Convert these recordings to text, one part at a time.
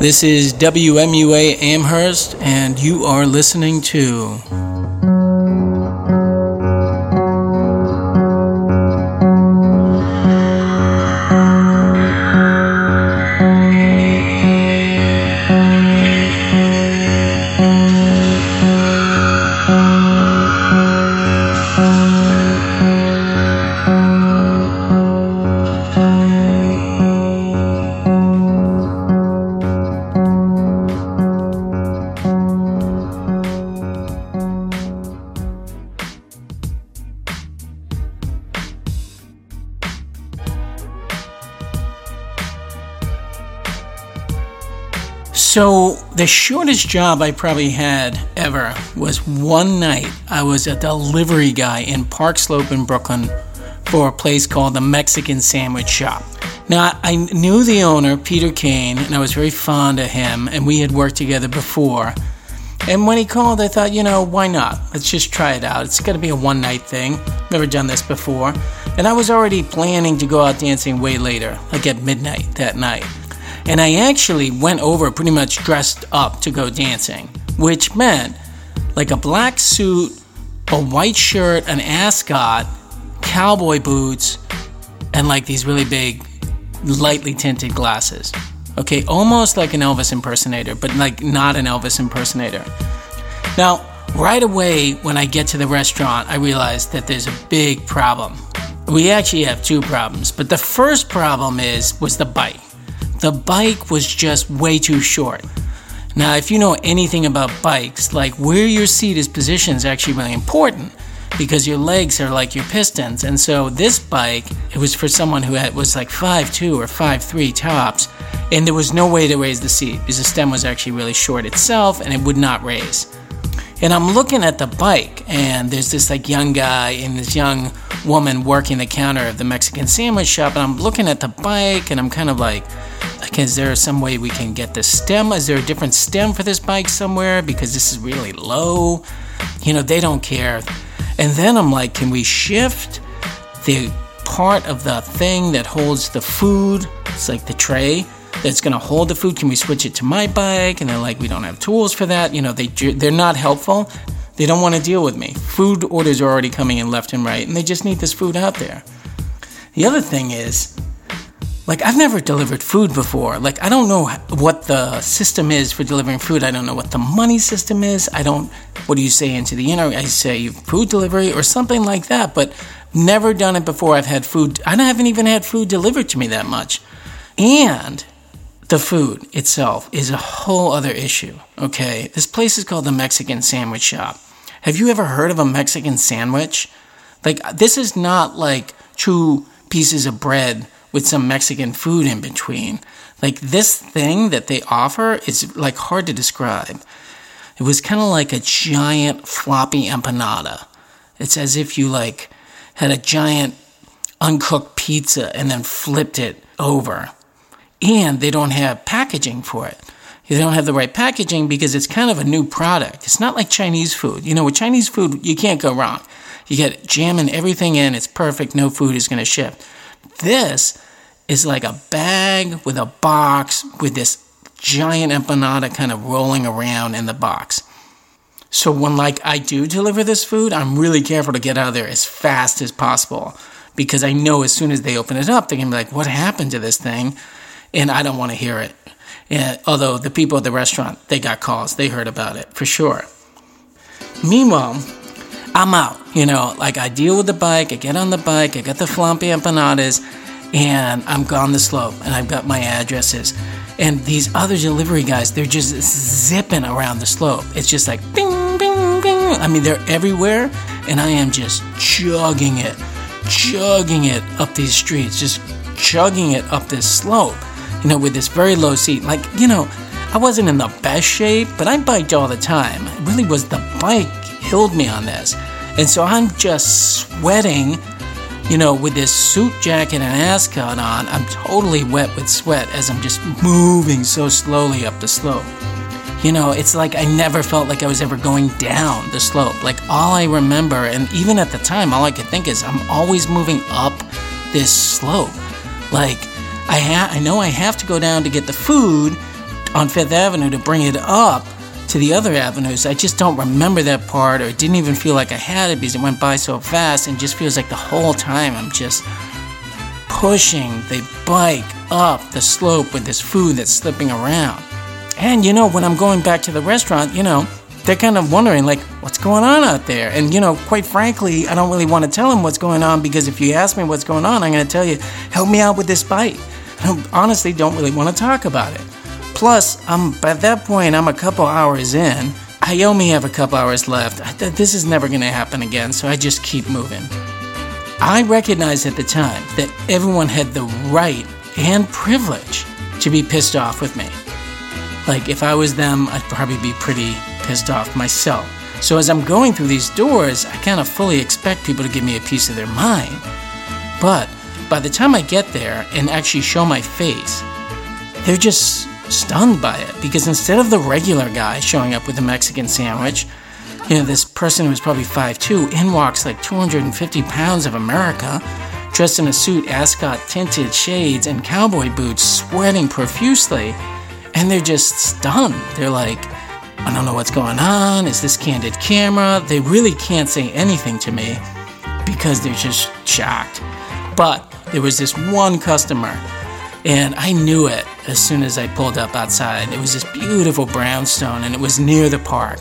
This is WMUA Amherst, and you are listening to. So, the shortest job I probably had ever was one night. I was a delivery guy in Park Slope in Brooklyn for a place called the Mexican Sandwich Shop. Now, I knew the owner, Peter Kane, and I was very fond of him, and we had worked together before. And when he called, I thought, you know, why not? Let's just try it out. It's going to be a one night thing. Never done this before. And I was already planning to go out dancing way later, like at midnight that night. And I actually went over pretty much dressed up to go dancing, which meant like a black suit, a white shirt, an ascot, cowboy boots, and like these really big, lightly tinted glasses. Okay, almost like an Elvis impersonator, but like not an Elvis impersonator. Now, right away when I get to the restaurant, I realize that there's a big problem. We actually have two problems, but the first problem is was the bike the bike was just way too short. Now, if you know anything about bikes, like where your seat is positioned is actually really important because your legs are like your pistons. And so this bike, it was for someone who had, was like 5'2 or 5'3 tops, and there was no way to raise the seat because the stem was actually really short itself and it would not raise. And I'm looking at the bike, and there's this like young guy and this young woman working the counter of the Mexican sandwich shop, and I'm looking at the bike, and I'm kind of like, is there some way we can get the stem? Is there a different stem for this bike somewhere? Because this is really low. You know, they don't care. And then I'm like, can we shift the part of the thing that holds the food? It's like the tray that's going to hold the food. Can we switch it to my bike? And they're like, we don't have tools for that. You know, they they're not helpful. They don't want to deal with me. Food orders are already coming in left and right, and they just need this food out there. The other thing is, like I've never delivered food before. Like I don't know what the system is for delivering food. I don't know what the money system is. I don't. What do you say into the internet? I say food delivery or something like that. But never done it before. I've had food. I haven't even had food delivered to me that much. And the food itself is a whole other issue. Okay, this place is called the Mexican Sandwich Shop. Have you ever heard of a Mexican sandwich? Like, this is not like two pieces of bread with some Mexican food in between. Like, this thing that they offer is like hard to describe. It was kind of like a giant floppy empanada. It's as if you like had a giant uncooked pizza and then flipped it over and they don't have packaging for it. They don't have the right packaging because it's kind of a new product. It's not like Chinese food. You know, with Chinese food, you can't go wrong. You get jamming everything in, it's perfect, no food is going to shift. This is like a bag with a box with this giant empanada kind of rolling around in the box. So when like I do deliver this food, I'm really careful to get out of there as fast as possible because I know as soon as they open it up, they're gonna be like, "What happened to this thing?" and I don't want to hear it. And although the people at the restaurant, they got calls, they heard about it for sure. Meanwhile, I'm out. You know, like I deal with the bike, I get on the bike, I get the floppy empanadas, and I'm gone the slope, and I've got my addresses. And these other delivery guys, they're just zipping around the slope. It's just like bing, bing, bing. I mean, they're everywhere, and I am just chugging it, chugging it up these streets, just chugging it up this slope you know, with this very low seat. Like, you know, I wasn't in the best shape, but I biked all the time. It really was the bike killed me on this. And so I'm just sweating, you know, with this suit jacket and ascot on. I'm totally wet with sweat as I'm just moving so slowly up the slope. You know, it's like I never felt like I was ever going down the slope. Like all I remember, and even at the time, all I could think is I'm always moving up this slope. Like I ha- I know I have to go down to get the food. on Fifth Avenue to bring it up to the other avenues. I just don't remember that part, or it didn't even feel like I had it because it went by so fast, and just feels like the whole time I'm just pushing the bike up the slope with this food that's slipping around. And you know, when I'm going back to the restaurant, you know, they're kind of wondering, like, what's going on out there? And, you know, quite frankly, I don't really want to tell them what's going on because if you ask me what's going on, I'm going to tell you, help me out with this bite. I honestly don't really want to talk about it. Plus, I'm by that point, I'm a couple hours in. I only have a couple hours left. This is never going to happen again, so I just keep moving. I recognized at the time that everyone had the right and privilege to be pissed off with me. Like, if I was them, I'd probably be pretty pissed off myself. So, as I'm going through these doors, I kind of fully expect people to give me a piece of their mind. But by the time I get there and actually show my face, they're just stunned by it because instead of the regular guy showing up with a Mexican sandwich, you know, this person who was probably 5'2, in walks like 250 pounds of America, dressed in a suit, ascot tinted shades, and cowboy boots, sweating profusely. And they're just stunned. They're like, I don't know what's going on. Is this candid camera? They really can't say anything to me because they're just shocked. But there was this one customer, and I knew it as soon as I pulled up outside. It was this beautiful brownstone, and it was near the park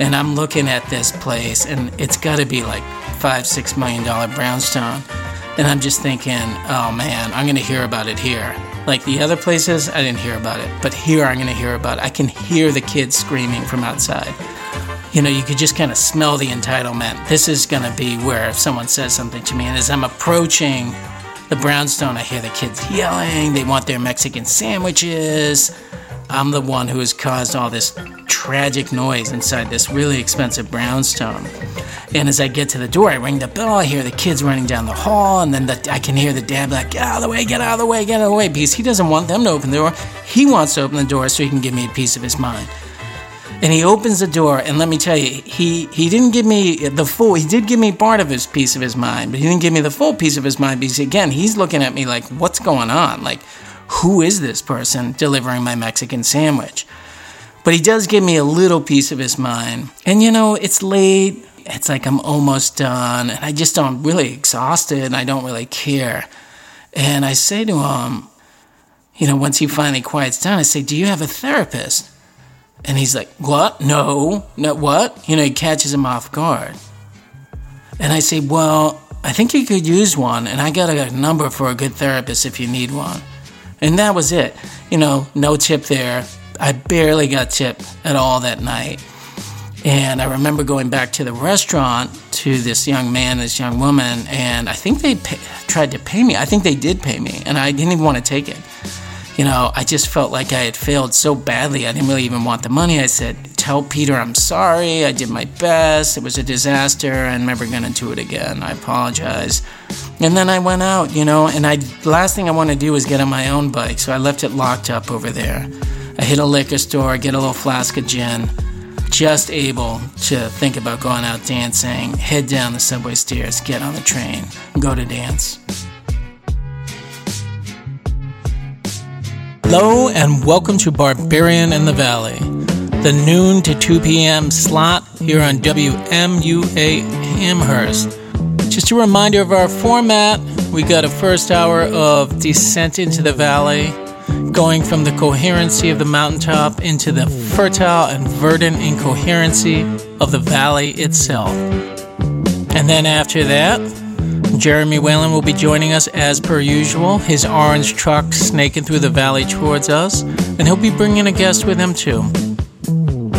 and I'm looking at this place, and it's got to be like five, six million dollar brownstone. And I'm just thinking, oh man, I'm going to hear about it here. Like the other places, I didn't hear about it, but here I'm going to hear about it. I can hear the kids screaming from outside. You know, you could just kind of smell the entitlement. This is going to be where if someone says something to me, and as I'm approaching the brownstone, I hear the kids yelling. They want their Mexican sandwiches. I'm the one who has caused all this tragic noise inside this really expensive brownstone. And as I get to the door, I ring the bell. I hear the kids running down the hall, and then the, I can hear the dad like, "Get out of the way! Get out of the way! Get out of the way!" Because he doesn't want them to open the door. He wants to open the door so he can give me a piece of his mind. And he opens the door, and let me tell you, he he didn't give me the full. He did give me part of his piece of his mind, but he didn't give me the full piece of his mind because again, he's looking at me like, "What's going on?" Like who is this person delivering my Mexican sandwich? But he does give me a little piece of his mind. And you know, it's late. It's like I'm almost done. And I just don't really exhausted and I don't really care. And I say to him, you know, once he finally quiets down, I say, Do you have a therapist? And he's like, What? No. No, what? You know, he catches him off guard. And I say, Well, I think you could use one. And I got a number for a good therapist if you need one. And that was it. You know, no tip there. I barely got tipped at all that night. And I remember going back to the restaurant to this young man, this young woman, and I think they pay, tried to pay me. I think they did pay me, and I didn't even want to take it. You know, I just felt like I had failed so badly. I didn't really even want the money. I said, Tell Peter I'm sorry. I did my best. It was a disaster. I'm never going to do it again. I apologize. And then I went out, you know, and I the last thing I want to do is get on my own bike, so I left it locked up over there. I hit a liquor store, get a little flask of gin, just able to think about going out dancing, head down the subway stairs, get on the train, go to dance. Hello and welcome to Barbarian in the Valley, the noon to 2 p.m. slot here on WMUA Amherst. Just a reminder of our format we got a first hour of descent into the valley, going from the coherency of the mountaintop into the fertile and verdant incoherency of the valley itself. And then after that, Jeremy Whalen will be joining us as per usual, his orange truck snaking through the valley towards us, and he'll be bringing a guest with him too.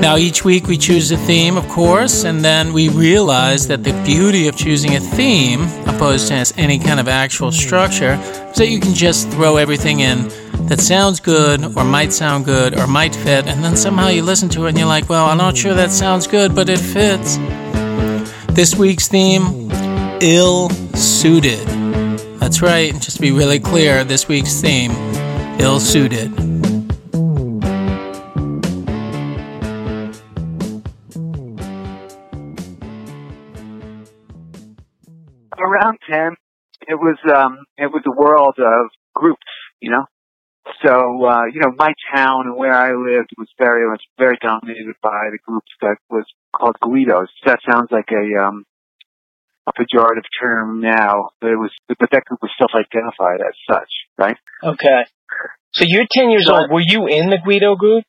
Now, each week we choose a theme, of course, and then we realize that the beauty of choosing a theme, opposed to any kind of actual structure, is that you can just throw everything in that sounds good, or might sound good, or might fit, and then somehow you listen to it and you're like, well, I'm not sure that sounds good, but it fits. This week's theme ill suited. That's right, just to be really clear, this week's theme ill suited. around 10, it was, um, it was a world of groups, you know? So, uh, you know, my town and where I lived was very much very dominated by the group that was called Guidos. That sounds like a um, a pejorative term now, but it was, but that group was self-identified as such, right? Okay. So you're 10 years So- old. Were you in the Guido group?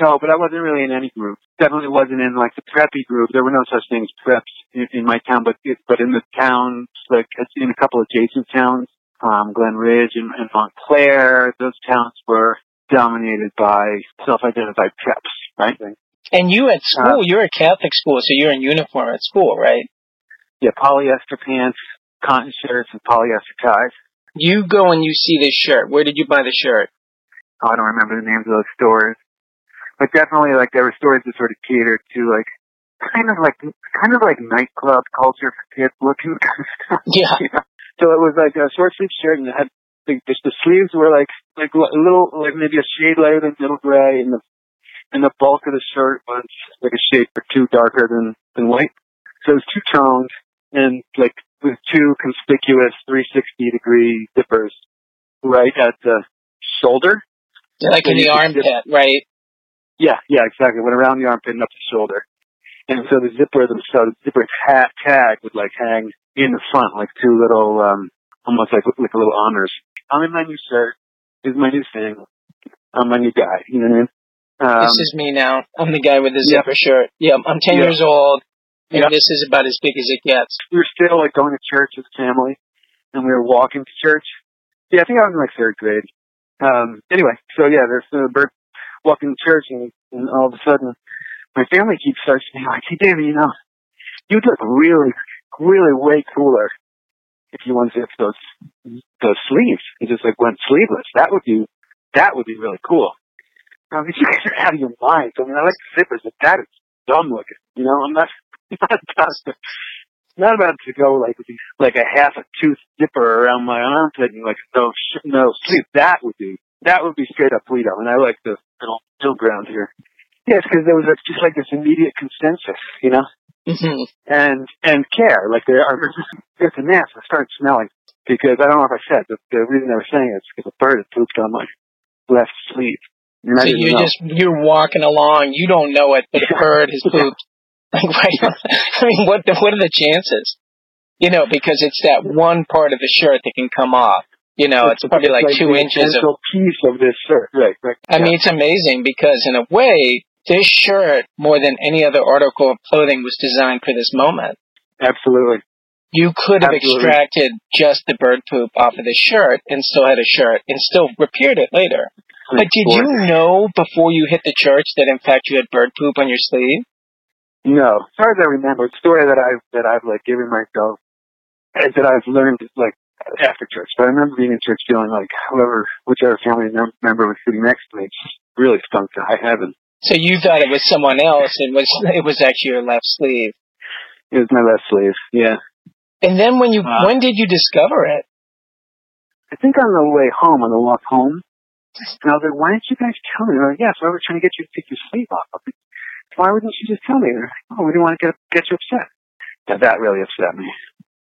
No, but I wasn't really in any group. Definitely wasn't in like the preppy group. There were no such things as preps in, in my town, but it, but in the towns, like in a couple of adjacent towns, um, Glen Ridge and, and Montclair, those towns were dominated by self-identified preps, right? And you at school, you're a Catholic school, so you're in uniform at school, right? Yeah, polyester pants, cotton shirts, and polyester ties. You go and you see this shirt. Where did you buy the shirt? Oh, I don't remember the names of those stores, but definitely like there were stores that sort of catered to like kind of like kind of like nightclub culture for kids looking kind of stuff. Yeah. you know? So it was like a short sleeve shirt and it had the, just the sleeves were like like a little like maybe a shade lighter than middle gray and the and the bulk of the shirt was like a shade or two darker than than white. So it was two toned and like with two conspicuous 360 degree zippers right at the shoulder. Like in the armpit, right? Yeah, yeah, exactly. Went around the armpit and up the shoulder. And so the zipper, the, so the zipper ta- tag would like hang in the front, like two little, um, almost like like a little honors. I'm in my new shirt. This is my new thing. I'm my new guy. You know what I mean? Um, this is me now. I'm the guy with the yeah. zipper shirt. Yeah, I'm 10 Yeah. years old, and Yeah. this is about as big as it gets. we were still like going to church as a family, and we were walking to church. Yeah, I think I was in like third grade. Um, anyway, so yeah, there's the bird walking to church, and, and all of a sudden, my family keeps starts saying like, "Hey, David, you know, you'd look really, really way cooler if you unzipped those those sleeves and just like went sleeveless. That would be that would be really cool." I mean, you guys are out of your minds. I mean, I like zippers, but that is dumb looking. You know, I'm not not about to, not about to go like like a half a tooth zipper around my armpit and like no sh- no sleeve. That would be that would be straight up Lido, and I like the middle, middle ground here. Yes, because there was a, just like this immediate consensus, you know, hmm and and care. Like there are it's a mess. I started smelling because I don't know if I said the, the reason they were saying it is because a bird had pooped on my left sleeve. I So you're know. just you're walking along. You don't know it, but a bird has pooped. Like. I mean, what the, what are the chances? You know, because it's that one part of the shirt that can come off. You know, it's probably like two the inches of. piece of this shirt. Right, right. I mean, it's amazing because in a way, this shirt more than any other article of clothing was designed for this moment. absolutely. You could have Absolutely. extracted just the bird poop off of the shirt and still had a shirt and still repaired it later. But did you know before you hit the church that in fact you had bird poop on your sleeve? No, as far as I remember, the story that I've that I've like given myself is that I've learned like after church. But I remember being in church feeling like whoever, whichever family member was sitting next to me, just really stunk to high heaven. So you thought it was someone else. It was it was actually your left sleeve. It was my left sleeve. Yeah, And then when you Wow. when did you discover it? I think on the way home, on the walk home, and I was like, "Why didn't you guys tell me?" They're like, "Yeah, so I was trying to get you to take your sleeve off." I was like, Why wouldn't you just tell me? "Oh, we didn't want to get get you upset." Yeah, that really upset me.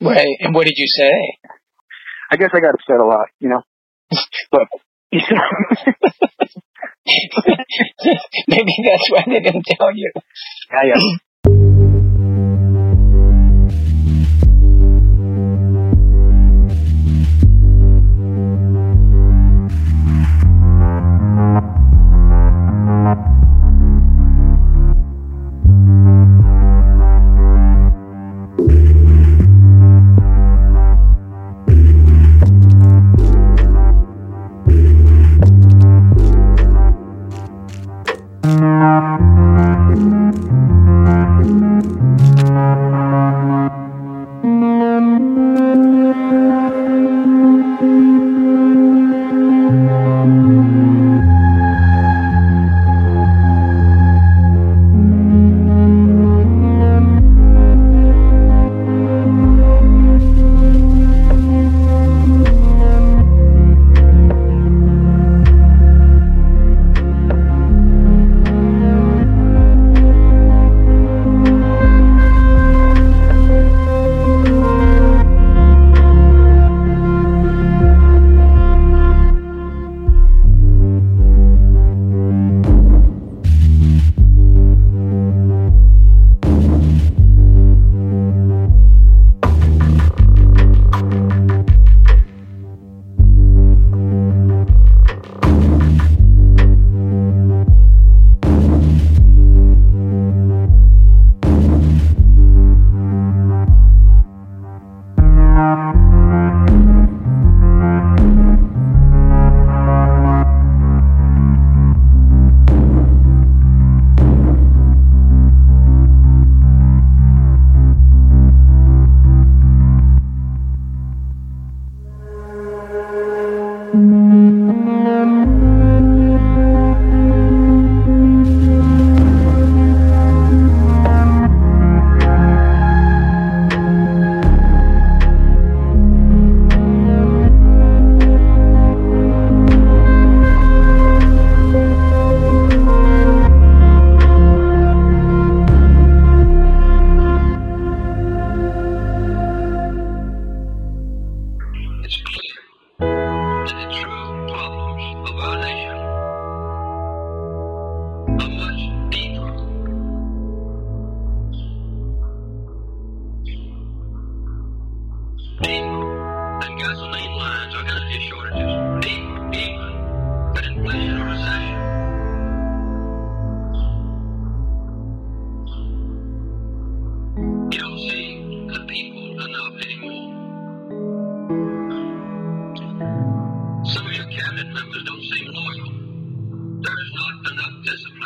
Right. And what did you say? I guess I got upset a lot, you know. But you know, Maybe that's why they didn't tell you. yeah, yeah.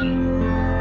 enough discipline